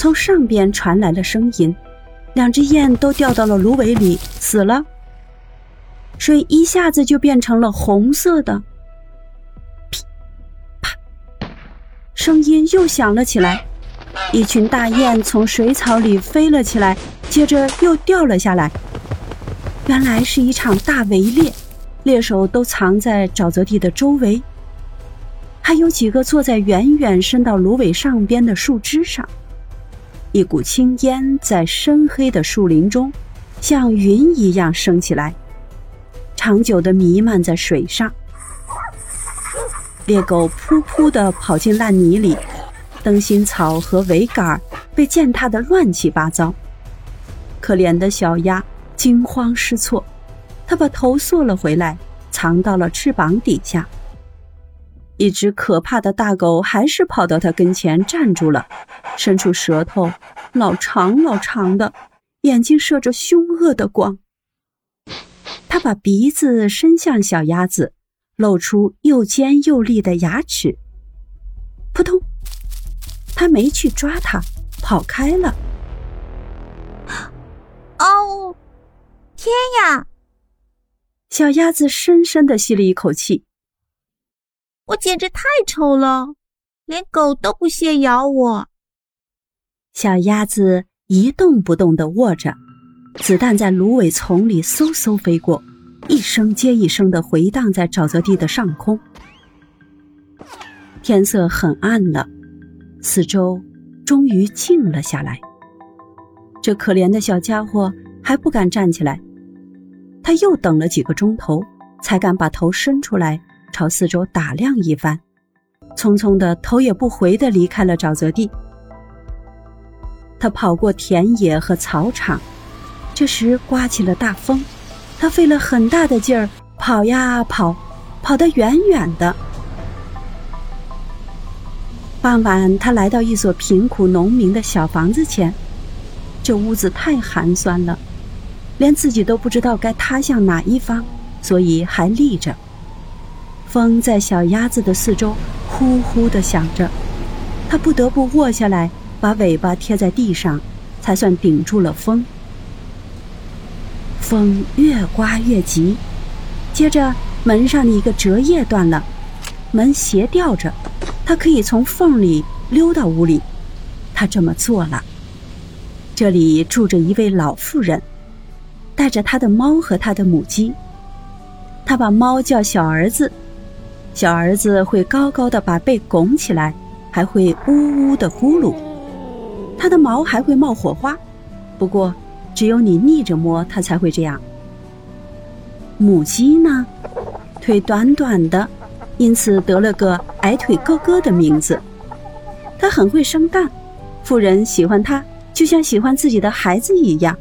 从上边传来了声音，两只雁都掉到了芦苇里，死了。水一下子就变成了红色的。噼啪，声音又响了起来，一群大雁从水草里飞了起来，接着又掉了下来。原来是一场大围猎，猎手都藏在沼泽地的周围。还有几个坐在远远伸到芦苇上边的树枝上，一股青烟在深黑的树林中，像云一样升起来，长久的弥漫在水上。猎狗扑扑地跑进烂泥里，灯芯草和苇杆被践踏得乱七八糟。可怜的小鸭惊慌失措，它把头缩了回来，藏到了翅膀底下。一只可怕的大狗还是跑到他跟前站住了，伸出舌头，老长老长的，眼睛射着凶恶的光。他把鼻子伸向小鸭子，露出又尖又利的牙齿。扑通！他没去抓它，跑开了。哦，天呀！小鸭子深深的吸了一口气。我简直太丑了，连狗都不屑咬我。小鸭子一动不动地卧着，子弹在芦苇丛里嗖嗖飞过，一声接一声地回荡在沼泽地的上空。天色很暗了，四周终于静了下来。这可怜的小家伙还不敢站起来，他又等了几个钟头，才敢把头伸出来。朝四周打量一番，匆匆的头也不回的离开了沼泽地。他跑过田野和草场，这时刮起了大风，他费了很大的劲儿跑呀跑，跑得远远的。傍晚，他来到一所贫苦农民的小房子前，这屋子太寒酸了，连自己都不知道该塌向哪一方，所以还立着。风在小鸭子的四周呼呼地响着，它不得不卧下来，把尾巴贴在地上，才算顶住了风。风越刮越急，接着门上的一个折页断了，门斜吊着，它可以从缝里溜到屋里。他这么做了。这里住着一位老妇人，带着他的猫和他的母鸡。他把猫叫小儿子。小儿子会高高的把背拱起来，还会呜呜的咕噜，它的毛还会冒火花，不过只有你逆着摸它才会这样。母鸡呢，腿短短的，因此得了个矮腿哥哥的名字。它很会生蛋，妇人喜欢它，就像喜欢自己的孩子一样。